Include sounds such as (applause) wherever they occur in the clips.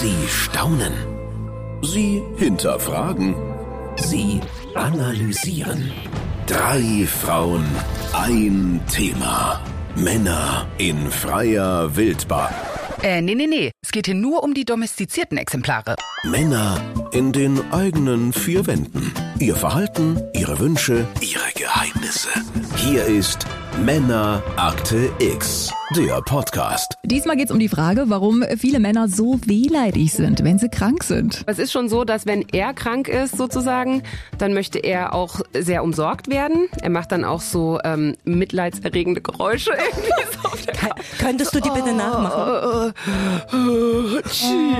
Sie staunen. Sie hinterfragen. Sie analysieren. Drei Frauen, ein Thema. Männer in freier Wildbahn. Äh, nee, nee, nee. Es geht hier nur um die domestizierten Exemplare. Männer in den eigenen vier Wänden. Ihr Verhalten, ihre Wünsche, ihre Geheimnisse. Hier ist Männer Akte X, der Podcast. Diesmal geht es um die Frage, warum viele Männer so wehleidig sind, wenn sie krank sind. Es ist schon so, dass wenn er krank ist sozusagen, dann möchte er auch sehr umsorgt werden. Er macht dann auch so ähm, mitleidserregende Geräusche. (laughs) Irgendwie so auf der Couch. Könntest du die bitte nachmachen? Oh, tschi.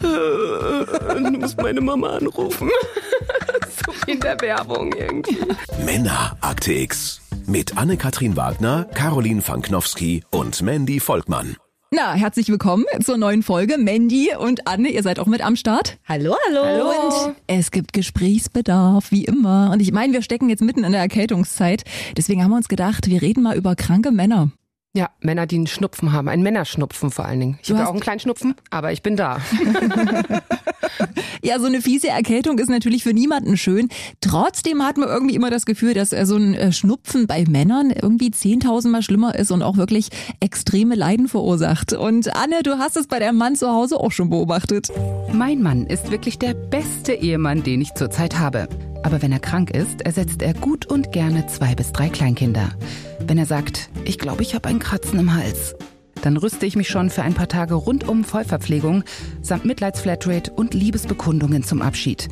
Du musst meine Mama anrufen. (laughs) so wie in der Werbung irgendwie. Männer Akte X. Mit Anne-Kathrin Wagner, Caroline Fanknowski und Mandy Volkmann. Na, herzlich willkommen zur neuen Folge. Mandy und Anne, ihr seid auch mit am Start. Hallo, hallo. Und es gibt Gesprächsbedarf, wie immer. Und ich meine, wir stecken jetzt mitten in der Erkältungszeit. Deswegen haben wir uns gedacht, wir reden mal über kranke Männer. Ja, Männer, die einen Schnupfen haben. Ein Männerschnupfen vor allen Dingen. Ich habe auch einen kleinen Schnupfen, aber ich bin da. (laughs) Ja, so eine fiese Erkältung ist natürlich für niemanden schön. Trotzdem hat man irgendwie immer das Gefühl, dass äh, so ein äh, Schnupfen bei Männern irgendwie 10.000 Mal schlimmer ist und auch wirklich extreme Leiden verursacht. Und Anne, du hast es bei deinem Mann zu Hause auch schon beobachtet. Mein Mann ist wirklich der beste Ehemann, den ich zurzeit habe. Aber wenn er krank ist, ersetzt er gut und gerne zwei bis drei Kleinkinder. Wenn er sagt, ich glaube, ich habe ein Kratzen im Hals, dann rüste ich mich schon für ein paar Tage rundum Vollverpflegung samt Mitleidsflatrate und Liebesbekundungen zum Abschied.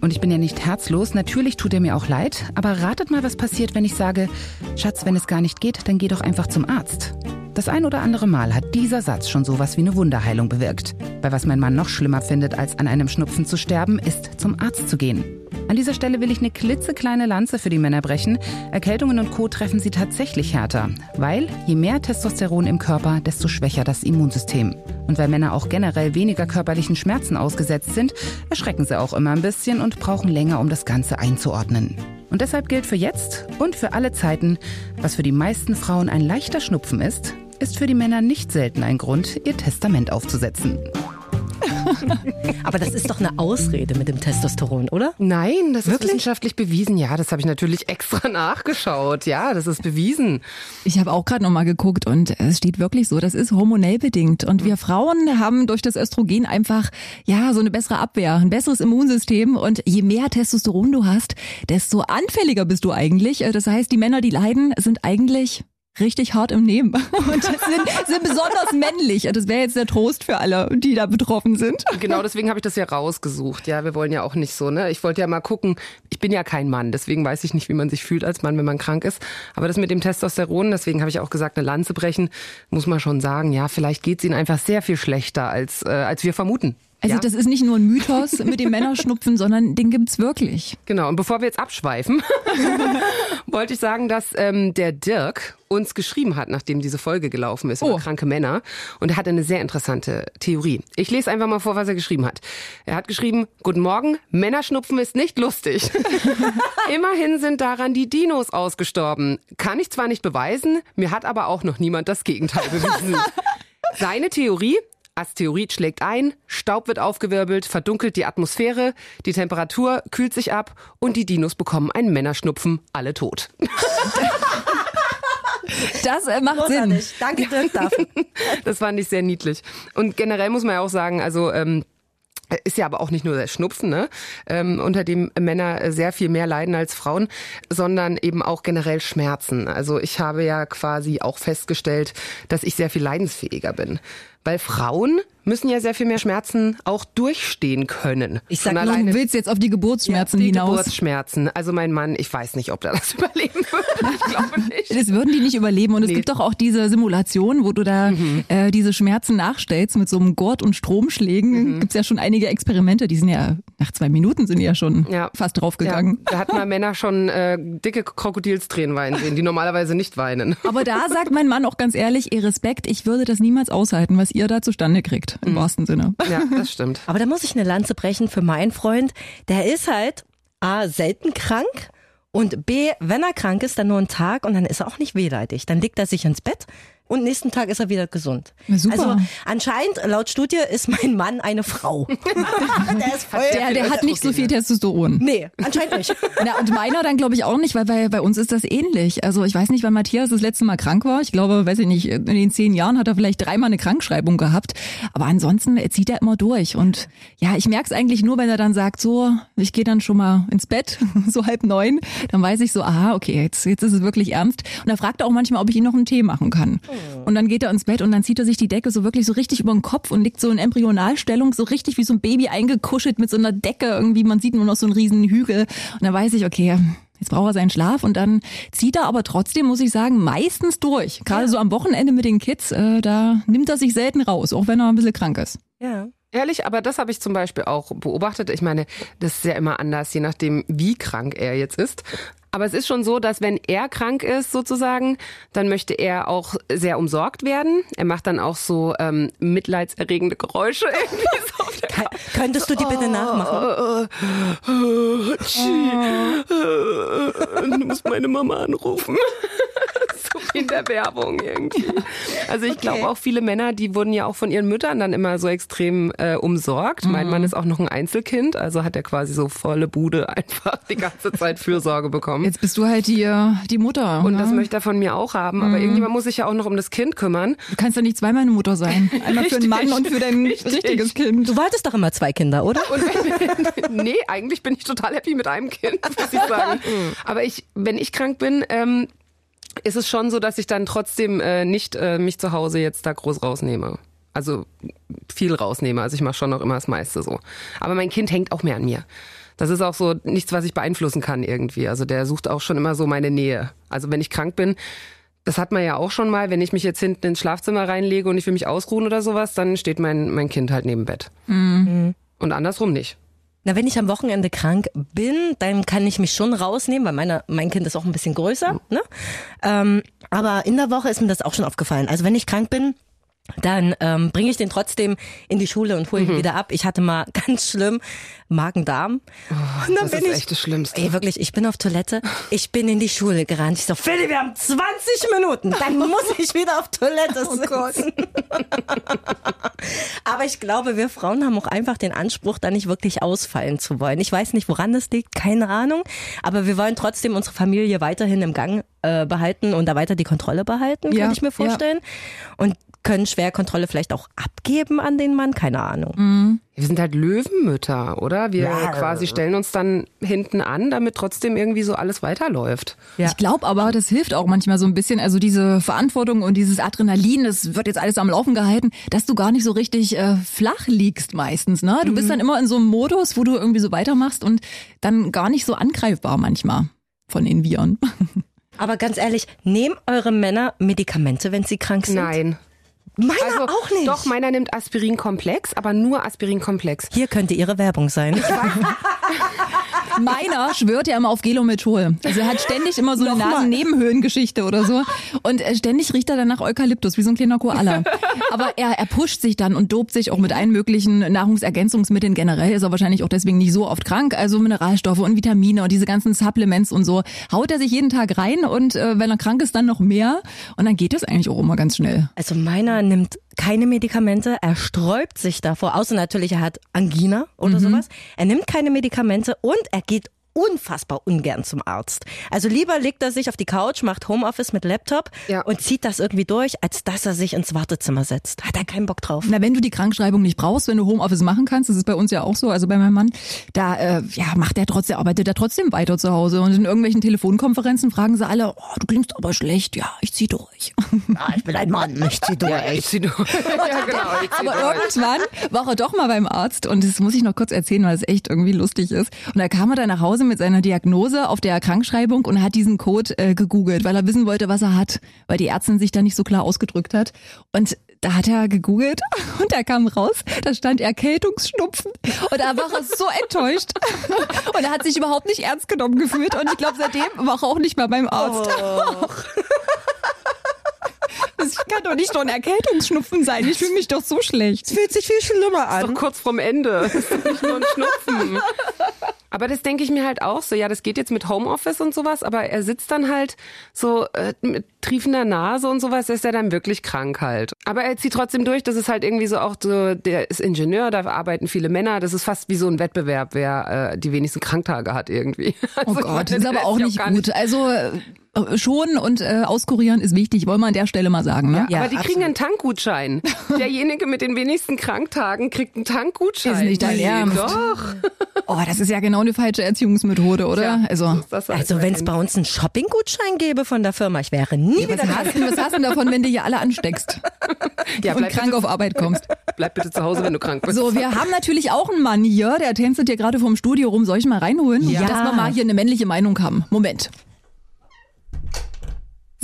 Und ich bin ja nicht herzlos, natürlich tut er mir auch leid, aber ratet mal, was passiert, wenn ich sage, Schatz, wenn es gar nicht geht, dann geh doch einfach zum Arzt. Das ein oder andere Mal hat dieser Satz schon sowas wie eine Wunderheilung bewirkt. Weil was mein Mann noch schlimmer findet, als an einem Schnupfen zu sterben, ist zum Arzt zu gehen. An dieser Stelle will ich eine klitzekleine Lanze für die Männer brechen. Erkältungen und Co. treffen sie tatsächlich härter. Weil je mehr Testosteron im Körper, desto schwächer das Immunsystem. Und weil Männer auch generell weniger körperlichen Schmerzen ausgesetzt sind, erschrecken sie auch immer ein bisschen und brauchen länger, um das Ganze einzuordnen. Und deshalb gilt für jetzt und für alle Zeiten, was für die meisten Frauen ein leichter Schnupfen ist, ist für die Männer nicht selten ein Grund, ihr Testament aufzusetzen. (laughs) Aber das ist doch eine Ausrede mit dem Testosteron, oder? Nein, das ist wissenschaftlich bewiesen. Ja, das habe ich natürlich (laughs) extra nachgeschaut. Ja, das ist bewiesen. Ich habe auch gerade nochmal geguckt und es steht wirklich so, das ist hormonell bedingt. Und wir Frauen haben durch das Östrogen einfach, ja, so eine bessere Abwehr, ein besseres Immunsystem. Und je mehr Testosteron du hast, desto anfälliger bist du eigentlich. Das heißt, die Männer, die leiden, sind eigentlich richtig hart im Nehmen (laughs) und sind, sind besonders männlich. Das wäre jetzt der Trost für alle, die da betroffen sind. Genau deswegen habe ich das ja rausgesucht. Ja, wir wollen ja auch nicht so, ne? Ich wollte ja mal gucken, ich bin ja kein Mann, deswegen weiß ich nicht, wie man sich fühlt als Mann, wenn man krank ist. Aber das mit dem Testosteron, deswegen habe ich auch gesagt, eine Lanze brechen, muss man schon sagen, ja, vielleicht geht es ihnen einfach sehr viel schlechter, als, äh, als wir vermuten. Also ja? das ist nicht nur ein Mythos mit dem Männerschnupfen, sondern den gibt's wirklich. Genau, und bevor wir jetzt abschweifen, (laughs) wollte ich sagen, dass ähm, der Dirk uns geschrieben hat, nachdem diese Folge gelaufen ist Oh. über kranke Männer. Und er hatte eine sehr interessante Theorie. Ich lese einfach mal vor, was er geschrieben hat. Er hat geschrieben, Guten Morgen, Männerschnupfen ist nicht lustig. (laughs) Immerhin sind daran die Dinos ausgestorben. Kann ich zwar nicht beweisen, mir hat aber auch noch niemand das Gegenteil bewiesen. (laughs) Seine Theorie, Asteroid schlägt ein, Staub wird aufgewirbelt, verdunkelt die Atmosphäre, die Temperatur kühlt sich ab und die Dinos bekommen einen Männerschnupfen, alle tot. (laughs) Das äh, macht Sinn. Großartig. Danke, Dirk, (laughs) dafür. Das fand ich sehr niedlich. Und generell muss man ja auch sagen, also ähm, ist ja aber auch nicht nur der Schnupfen, ne? ähm, unter dem Männer sehr viel mehr leiden als Frauen, sondern eben auch generell Schmerzen. Also ich habe ja quasi auch festgestellt, dass ich sehr viel leidensfähiger bin. Weil Frauen müssen ja sehr viel mehr Schmerzen auch durchstehen können. Ich sag nur, alleine Du willst jetzt auf die Geburtsschmerzen die hinaus. Geburtsschmerzen. Also mein Mann, ich weiß nicht, ob der das (laughs) überleben würde. Ich glaube nicht. Das würden die nicht überleben. Und es Nee. gibt doch auch diese Simulation, wo du da äh, diese Schmerzen nachstellst mit so einem Gurt- und Stromschlägen. Gibt's ja schon einige Experimente, die sind ja nach zwei Minuten sind die ja schon Ja. fast draufgegangen. Ja, da hat man Männer schon äh, dicke Krokodilstränen weinen sehen, die normalerweise nicht weinen. Aber da sagt mein Mann auch ganz ehrlich, ihr Respekt, ich würde das niemals aushalten, was ihr da zustande kriegt, im wahrsten Sinne. Ja, das stimmt. Aber da muss ich eine Lanze brechen für meinen Freund. Der ist halt A, selten krank und B, wenn er krank ist, dann nur einen Tag und dann ist er auch nicht wehleidig. Dann legt er sich ins Bett, und nächsten Tag ist er wieder gesund. Na, super. Also anscheinend, laut Studie, ist mein Mann eine Frau. (laughs) der ist voll. Der, der hat nicht so viel Testosteron. Nee, anscheinend nicht. (laughs) Na, und meiner dann glaube ich auch nicht, weil bei, bei uns ist das ähnlich. Also ich weiß nicht, wann Matthias das letzte Mal krank war. Ich glaube, weiß ich nicht, in den zehn Jahren hat er vielleicht dreimal eine Krankschreibung gehabt. Aber ansonsten äh, zieht er immer durch. Und ja, ich merke es eigentlich nur, wenn er dann sagt, so, ich gehe dann schon mal ins Bett, (laughs) so halb neun, dann weiß ich so, aha, okay, jetzt, jetzt ist es wirklich ernst. Und er fragt auch manchmal, ob ich ihm noch einen Tee machen kann. Und dann geht er ins Bett und dann zieht er sich die Decke so wirklich so richtig über den Kopf und liegt so in Embryonalstellung, so richtig wie so ein Baby eingekuschelt mit so einer Decke irgendwie. Man sieht nur noch so einen riesen Hügel. Und dann weiß ich, okay, Jetzt braucht er seinen Schlaf und dann zieht er aber trotzdem, muss ich sagen, meistens durch. Gerade so am Wochenende mit den Kids, äh, da nimmt er sich selten raus, auch wenn er ein bisschen krank ist. Ja. Ehrlich, aber das habe ich zum Beispiel auch beobachtet. Ich meine, das ist ja immer anders, je nachdem, wie krank er jetzt ist. Aber es ist schon so, dass wenn er krank ist sozusagen, dann möchte er auch sehr umsorgt werden. Er macht dann auch so ähm, mitleidserregende Geräusche irgendwie so (laughs) auf der Ke- Könntest du die bitte nachmachen? Du musst meine Mama anrufen. In der Werbung irgendwie. Also ich glaube auch viele Männer, die wurden ja auch von ihren Müttern dann immer so extrem äh, umsorgt. Mein Mann ist auch noch ein Einzelkind, also hat er quasi so volle Bude (laughs) einfach die ganze Zeit Fürsorge bekommen. Jetzt bist du halt die, die Mutter. Und ne? das möchte er von mir auch haben. Aber irgendjemand muss sich ja auch noch um das Kind kümmern. Du kannst ja nicht zweimal eine Mutter sein. (laughs) Einmal für einen Mann und für dein richtiges Kind. Du wolltest doch immer zwei Kinder, oder? (laughs) Und wenn, nee, eigentlich bin ich total happy mit einem Kind, muss ich sagen. Aber ich, wenn ich krank bin, ähm, ist es schon so, dass ich dann trotzdem äh, nicht äh, mich zu Hause jetzt da groß rausnehme. Also viel rausnehme. Also ich mache schon noch immer das meiste so. Aber mein Kind hängt auch mehr an mir. Das ist auch so nichts, was ich beeinflussen kann irgendwie. Also der sucht auch schon immer so meine Nähe. Also wenn ich krank bin, das hat man ja auch schon mal, wenn ich mich jetzt hinten ins Schlafzimmer reinlege und ich will mich ausruhen oder sowas, dann steht mein, mein Kind halt neben Bett. Und andersrum nicht. Na, wenn ich am Wochenende krank bin, dann kann ich mich schon rausnehmen, weil meine, mein Kind ist auch ein bisschen größer. Ne? Ähm, aber in der Woche ist mir das auch schon aufgefallen. Also wenn ich krank bin, dann ähm, bringe ich den trotzdem in die Schule und hole ihn wieder ab. Ich hatte mal (laughs) ganz schlimm Magen-Darm. und dann das bin ist ich, echt das Schlimmste. Ey, wirklich, ich bin auf Toilette. Ich bin in die Schule gerannt. Ich so, Philipp, wir haben 20 Minuten. Dann muss ich wieder auf Toilette sitzen. (laughs) Aber ich glaube, wir Frauen haben auch einfach den Anspruch, da nicht wirklich ausfallen zu wollen. Ich weiß nicht, woran das liegt, keine Ahnung. Aber wir wollen trotzdem unsere Familie weiterhin im Gang äh, behalten und da weiter die Kontrolle behalten, Ja, kann ich mir vorstellen. Und können schwer Kontrolle vielleicht auch abgeben an den Mann, keine Ahnung. Wir sind halt Löwenmütter, oder? Wir quasi stellen uns dann hinten an, damit trotzdem irgendwie so alles weiterläuft. Ja. Ich glaube aber, das hilft auch manchmal so ein bisschen, also diese Verantwortung und dieses Adrenalin, das wird jetzt alles am Laufen gehalten, dass du gar nicht so richtig äh, flach liegst meistens. Ne? Du bist dann immer in so einem Modus, wo du irgendwie so weitermachst und dann gar nicht so angreifbar manchmal von den Viren. (laughs) Aber ganz ehrlich, nehmen eure Männer Medikamente, wenn sie krank sind? Nein. Meiner Also, auch nicht. Doch, meiner nimmt Aspirinkomplex, aber nur Aspirinkomplex. Hier könnte ihre Werbung sein. (laughs) Meiner schwört ja immer auf Gelomethol. Also er hat ständig immer so eine Nasennebenhöhlengeschichte oder so. Und äh, ständig riecht er dann nach Eukalyptus, wie so ein kleiner Koala. Aber er, er pusht sich dann und dopt sich auch mit allen möglichen Nahrungsergänzungsmitteln. Generell ist er wahrscheinlich auch deswegen nicht so oft krank. Also Mineralstoffe und Vitamine und diese ganzen Supplements und so. Haut er sich jeden Tag rein und äh, wenn er krank ist, dann noch mehr. Und dann geht das eigentlich auch immer ganz schnell. Also meiner nimmt keine Medikamente, er sträubt sich davor, außer natürlich, er hat Angina oder sowas. Er nimmt keine Medikamente und er geht unfassbar ungern zum Arzt. Also lieber legt er sich auf die Couch, macht Homeoffice mit Laptop Ja. und zieht das irgendwie durch, als dass er sich ins Wartezimmer setzt. Hat er keinen Bock drauf. Na, wenn du die Krankschreibung nicht brauchst, wenn du Homeoffice machen kannst, das ist bei uns ja auch so, also bei meinem Mann, da äh, ja, macht er trotzdem, arbeitet er trotzdem weiter zu Hause. Und in irgendwelchen Telefonkonferenzen fragen sie alle, oh, du klingst aber schlecht, ja, ich zieh durch. (laughs) Ah, ich bin ein Mann, ich zieh durch. Ich zieh durch. (laughs) ja, genau. ich zieh Aber durch. irgendwann war er doch mal beim Arzt und das muss ich noch kurz erzählen, weil es echt irgendwie lustig ist. Und da kam er dann nach Hause mit seiner Diagnose auf der Krankschreibung und hat diesen Code äh, gegoogelt, weil er wissen wollte, was er hat, weil die Ärztin sich da nicht so klar ausgedrückt hat. Und da hat er gegoogelt (laughs) und da kam raus, da stand Erkältungsschnupfen und da war er so enttäuscht und er hat sich überhaupt nicht ernst genommen gefühlt und ich glaube, seitdem war er auch nicht mehr beim Arzt. Das kann doch nicht nur ein Erkältungsschnupfen sein. Ich fühle mich doch so schlecht. Fühlt sich viel schlimmer Ist doch kurz vorm Ende. Das ist nicht nur ein Schnupfen. Aber das denke ich mir halt auch so. Ja, das geht jetzt mit Homeoffice und sowas, aber er sitzt dann halt so äh, mit triefender Nase und sowas, ist er dann wirklich krank halt. Aber er zieht trotzdem durch. Das ist halt irgendwie so auch so, der ist Ingenieur, da arbeiten viele Männer. Das ist fast wie so ein Wettbewerb, wer äh, die wenigsten Kranktage hat irgendwie. (laughs) Also, oh Gott, das ist aber auch nicht gut. Nicht also äh, schon und äh, auskurieren ist wichtig, wollen wir an der Stelle mal sagen. Ne? Ja, aber die absolut. kriegen einen Tankgutschein. (laughs) Derjenige mit den wenigsten Kranktagen kriegt einen Tankgutschein. Ist nicht dein Ernst? Doch. (laughs) Oh, das ist ja genau eine falsche Erziehungsmethode, oder? Ja, also, also wenn es bei uns einen Shoppinggutschein gäbe von der Firma, ich wäre nie ja, was wieder hast, was hast du davon, wenn du hier alle ansteckst ja, und krank auf Arbeit kommst? Bleib bitte zu Hause, wenn du krank bist. So, wir haben natürlich auch einen Mann hier, der tänzelt hier gerade vorm Studio rum. Soll ich mal reinholen? Ja. Dass wir mal hier eine männliche Meinung haben. Moment.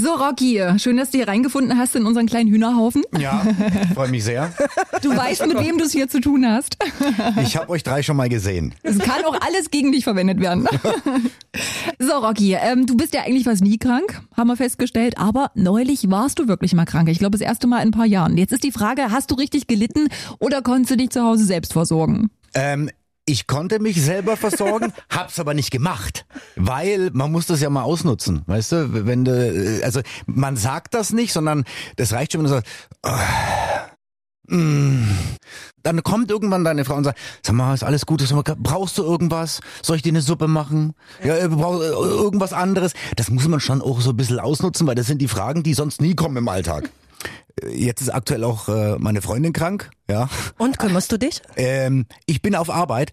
So, Rocky, schön, dass du hier reingefunden hast in unseren kleinen Hühnerhaufen. Ja, freue mich sehr. Du weißt, mit wem du es hier zu tun hast. Ich habe euch drei schon mal gesehen. Es kann auch alles gegen dich verwendet werden. So, Rocky, ähm, du bist ja eigentlich fast nie krank, haben wir festgestellt, aber neulich warst du wirklich mal krank. Ich glaube, das erste Mal in ein paar Jahren. Jetzt ist die Frage, hast du richtig gelitten oder konntest du dich zu Hause selbst versorgen? Ähm, ich konnte mich selber versorgen, (laughs) hab's aber nicht gemacht, weil man muss das ja mal ausnutzen, weißt du, wenn du, äh, also man sagt das nicht, sondern das reicht schon, wenn du sagst, oh, mm. dann kommt irgendwann deine Frau und sagt, sag mal, ist alles gut, brauchst du irgendwas? Soll ich dir eine Suppe machen? Ja, äh, brauchst äh, irgendwas anderes? Das muss man schon auch so ein bisschen ausnutzen, weil das sind die Fragen, die sonst nie kommen im Alltag. Jetzt ist aktuell auch äh, meine Freundin krank, ja. Und kümmerst du dich? Ähm, ich bin auf Arbeit.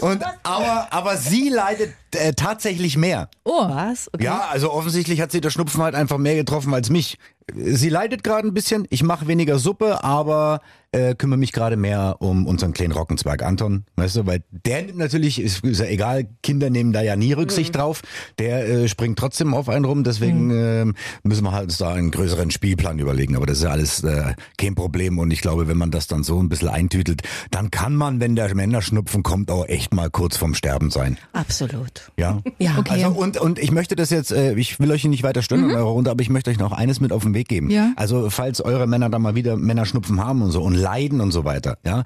und, (laughs) und, aber, aber sie leidet äh, tatsächlich mehr. Oh, was? Okay. Ja, also offensichtlich hat sie der Schnupfen halt einfach mehr getroffen als mich. Sie leidet gerade ein bisschen. Ich mache weniger Suppe, aber äh, kümmere mich gerade mehr um unseren kleinen Rockenzwerg Anton, weißt du, weil der nimmt natürlich, ist, ist ja egal, Kinder nehmen da ja nie Rücksicht mhm. drauf. Der äh, springt trotzdem auf einen rum, deswegen mhm. äh, müssen wir halt uns da einen größeren Spielplan überlegen. Aber das ist ja alles äh, kein Problem und ich glaube, wenn man das dann so ein bisschen eintütelt, dann kann man, wenn der Männerschnupfen kommt, auch echt mal kurz vorm Sterben sein. Absolut. Ja. Ja, okay. Also und und ich möchte das jetzt, äh, ich will euch nicht weiter stören mhm. in eurer Runde, aber ich möchte euch noch eines mit auf den Weg geben. Ja. Also falls eure Männer da mal wieder Männerschnupfen haben und so und leiden und so weiter, ja,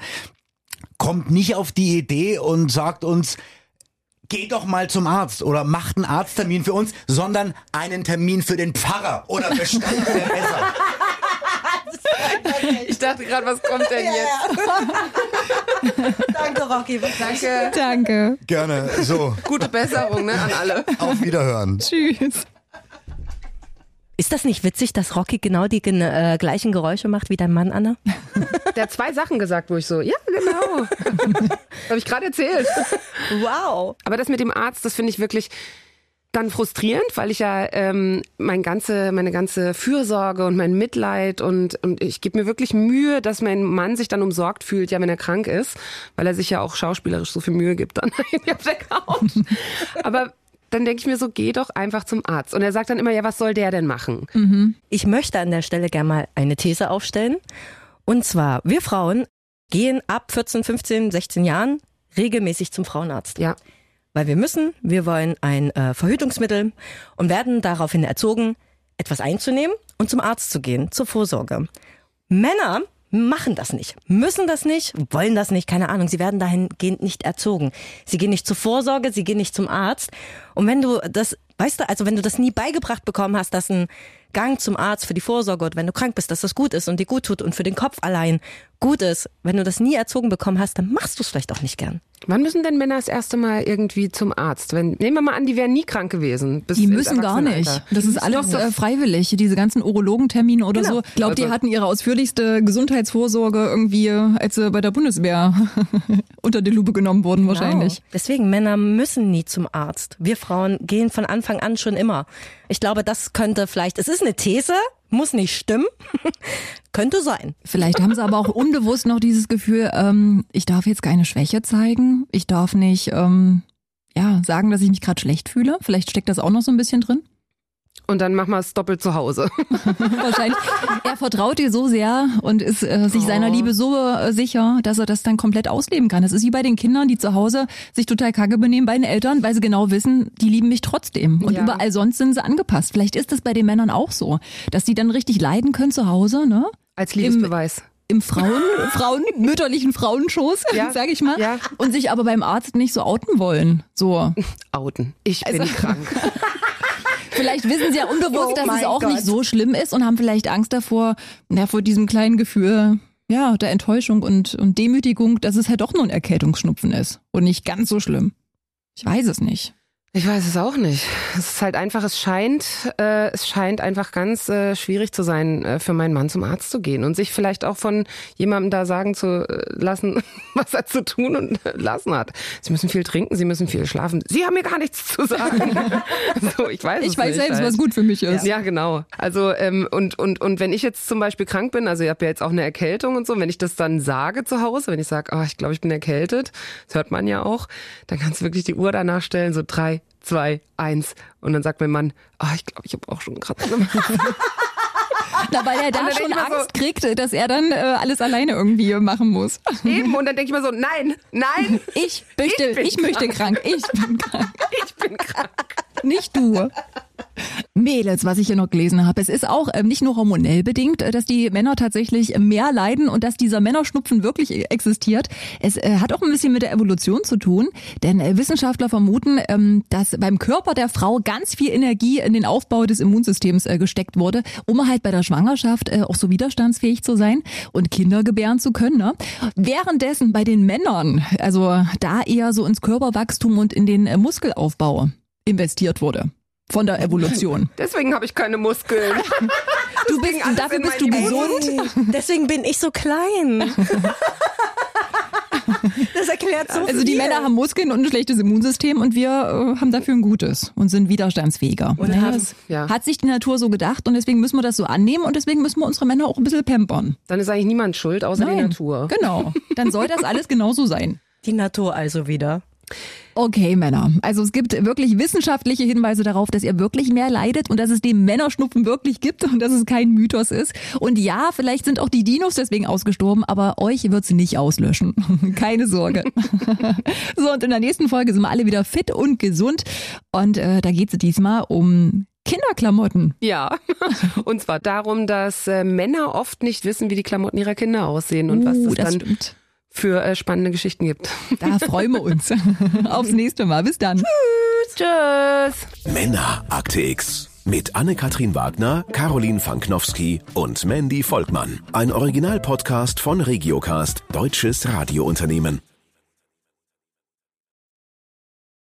kommt nicht auf die Idee und sagt uns, geh doch mal zum Arzt oder macht einen Arzttermin für uns, sondern einen Termin für den Pfarrer oder bestellt der besser. Ich dachte gerade, was kommt denn jetzt? (laughs) Danke, Rocky. Danke. Danke. Gerne. So. Gute Besserung ne, an alle. Auf Wiederhören. Tschüss. Ist das nicht witzig, dass Rocky genau die äh, gleichen Geräusche macht wie dein Mann, Anna? (laughs) Der hat zwei Sachen gesagt, wo ich so, ja, genau. (laughs) Habe ich gerade erzählt. Wow. Aber das mit dem Arzt, das finde ich wirklich dann frustrierend, weil ich ja ähm, mein ganze, meine ganze Fürsorge und mein Mitleid und, und ich gebe mir wirklich Mühe, dass mein Mann sich dann umsorgt fühlt, ja, wenn er krank ist, weil er sich ja auch schauspielerisch so viel Mühe gibt dann auf der Couch. Aber dann denke ich mir so, geh doch einfach zum Arzt. Und er sagt dann immer, ja, was soll der denn machen? Mhm. Ich möchte an der Stelle gerne mal eine These aufstellen. Und zwar, wir Frauen gehen ab 14, 15, 16 Jahren regelmäßig zum Frauenarzt. Ja. Weil wir müssen, wir wollen ein äh, Verhütungsmittel und werden daraufhin erzogen, etwas einzunehmen und zum Arzt zu gehen, zur Vorsorge. Männer machen das nicht, müssen das nicht, wollen das nicht, keine Ahnung. Sie werden dahingehend nicht erzogen. Sie gehen nicht zur Vorsorge, sie gehen nicht zum Arzt. Und wenn du das, weißt du, also wenn du das nie beigebracht bekommen hast, dass ein Gang zum Arzt für die Vorsorge und wenn du krank bist, dass das gut ist und dir gut tut und für den Kopf allein gut ist, wenn du das nie erzogen bekommen hast, dann machst du es vielleicht auch nicht gern. Wann müssen denn Männer das erste Mal irgendwie zum Arzt? Wenn, nehmen wir mal an, die wären nie krank gewesen. die müssen gar nicht. Das ist alles äh, freiwillig. Diese ganzen Urologentermine oder genau. so. Ich glaube, die also hatten ihre ausführlichste Gesundheitsvorsorge irgendwie, als sie bei der Bundeswehr (laughs) unter die Lupe genommen wurden genau. wahrscheinlich. Deswegen, Männer müssen nie zum Arzt. Wir Frauen gehen von Anfang an schon immer. Ich glaube, das könnte vielleicht, es ist eine These, muss nicht stimmen. (laughs) Könnte sein. Vielleicht haben sie aber auch unbewusst noch dieses Gefühl, ähm, ich darf jetzt keine Schwäche zeigen. Ich darf nicht ähm, ja, sagen, dass ich mich gerade schlecht fühle. Vielleicht steckt das auch noch so ein bisschen drin. Und dann machen wir es doppelt zu Hause. (laughs) (laughs) Wahrscheinlich. Er vertraut dir so sehr und ist äh, sich oh. seiner Liebe so äh, sicher, dass er das dann komplett ausleben kann. Das ist wie bei den Kindern, die zu Hause sich total kacke benehmen bei den Eltern, weil sie genau wissen, die lieben mich trotzdem. Und ja. überall sonst sind sie angepasst. Vielleicht ist das bei den Männern auch so, dass die dann richtig leiden können zu Hause, ne? Als Liebesbeweis. im Frauen, (laughs) Frauen, mütterlichen Frauenschoß, Ja, sag ich mal, ja. und sich aber beim Arzt nicht so outen wollen. So. Outen. Ich bin Also- krank. Vielleicht wissen sie ja unbewusst, Oh dass es auch Gott. nicht so schlimm ist und haben vielleicht Angst davor, ja, vor diesem kleinen Gefühl, ja, der Enttäuschung und, und Demütigung, dass es halt doch nur ein Erkältungsschnupfen ist und nicht ganz so schlimm. Ich weiß es nicht. Ich weiß es auch nicht. Es ist halt einfach, es scheint, äh, es scheint einfach ganz äh, schwierig zu sein, äh, für meinen Mann zum Arzt zu gehen und sich vielleicht auch von jemandem da sagen zu äh, lassen, (laughs) was er zu tun und äh, lassen hat. Sie müssen viel trinken, sie müssen viel schlafen. Sie haben mir gar nichts zu sagen. (laughs) so, ich weiß es Ich weiß nicht, selbst, halt. was gut für mich ist. Ja, genau. Also ähm, und und und wenn ich jetzt zum Beispiel krank bin, also ich habe ja jetzt auch eine Erkältung und so, wenn ich das dann sage zu Hause, wenn ich sage, oh, ich glaube, ich bin erkältet, das hört man ja auch, dann kannst du wirklich die Uhr danach stellen, so drei, zwei, eins, und dann sagt mein Mann, oh, ich glaube, ich habe auch schon gerade (laughs) Na, weil er da schon mal so- Angst kriegt, dass er dann äh, alles alleine irgendwie machen muss. (laughs) eben und dann denke ich mir so, nein, nein, Ich möchte, Ich ich, möchte krank. Ich bin krank. (laughs) ich bin krank. Nicht du. Mädels, was ich hier noch gelesen habe. Es ist auch ähm, nicht nur hormonell bedingt, äh, dass die Männer tatsächlich mehr leiden und dass dieser Männerschnupfen wirklich äh, existiert. Es äh, hat auch ein bisschen mit der Evolution zu tun, denn äh, Wissenschaftler vermuten, ähm, dass beim Körper der Frau ganz viel Energie in den Aufbau des Immunsystems äh, gesteckt wurde, um halt bei der Schwangerschaft äh, auch so widerstandsfähig zu sein und Kinder gebären zu können. Ne? Währenddessen bei den Männern, also da eher so ins Körperwachstum und in den Muskelaufbau investiert wurde. Von der Evolution. (laughs) Deswegen habe ich keine Muskeln. (laughs) Du bist, dafür bist du gesund. Deswegen bin ich so klein. (laughs) Das erklärt so Also viel. die Männer haben Muskeln und ein schlechtes Immunsystem und wir äh, haben dafür ein gutes und sind widerstandsfähiger. Und Naja, haben- das ja. Hat sich die Natur so gedacht und deswegen müssen wir das so annehmen und deswegen müssen wir unsere Männer auch ein bisschen pampern. Dann ist eigentlich niemand schuld, außer die Natur. Genau. Dann soll das alles genauso sein. Die Natur also wieder. Okay, Männer. Also es gibt wirklich wissenschaftliche Hinweise darauf, dass ihr wirklich mehr leidet und dass es den Männerschnupfen wirklich gibt und dass es kein Mythos ist. Und ja, vielleicht sind auch die Dinos deswegen ausgestorben, aber euch wird's nicht auslöschen. (laughs) Keine Sorge. (laughs) so, und in der nächsten Folge sind wir alle wieder fit und gesund. Und äh, da geht's diesmal um Kinderklamotten. Ja, (laughs) und zwar darum, dass äh, Männer oft nicht wissen, wie die Klamotten ihrer Kinder aussehen und was Uh, das, das dann stimmt. Für äh, spannende Geschichten gibt. Da freuen wir uns. (laughs) Aufs nächste Mal. Bis dann. Tschüss. Männerakte X. Mit Anne-Katrin Wagner, Caroline Fanknowski und Mandy Volkmann. Ein Originalpodcast von Regiocast, deutsches Radiounternehmen.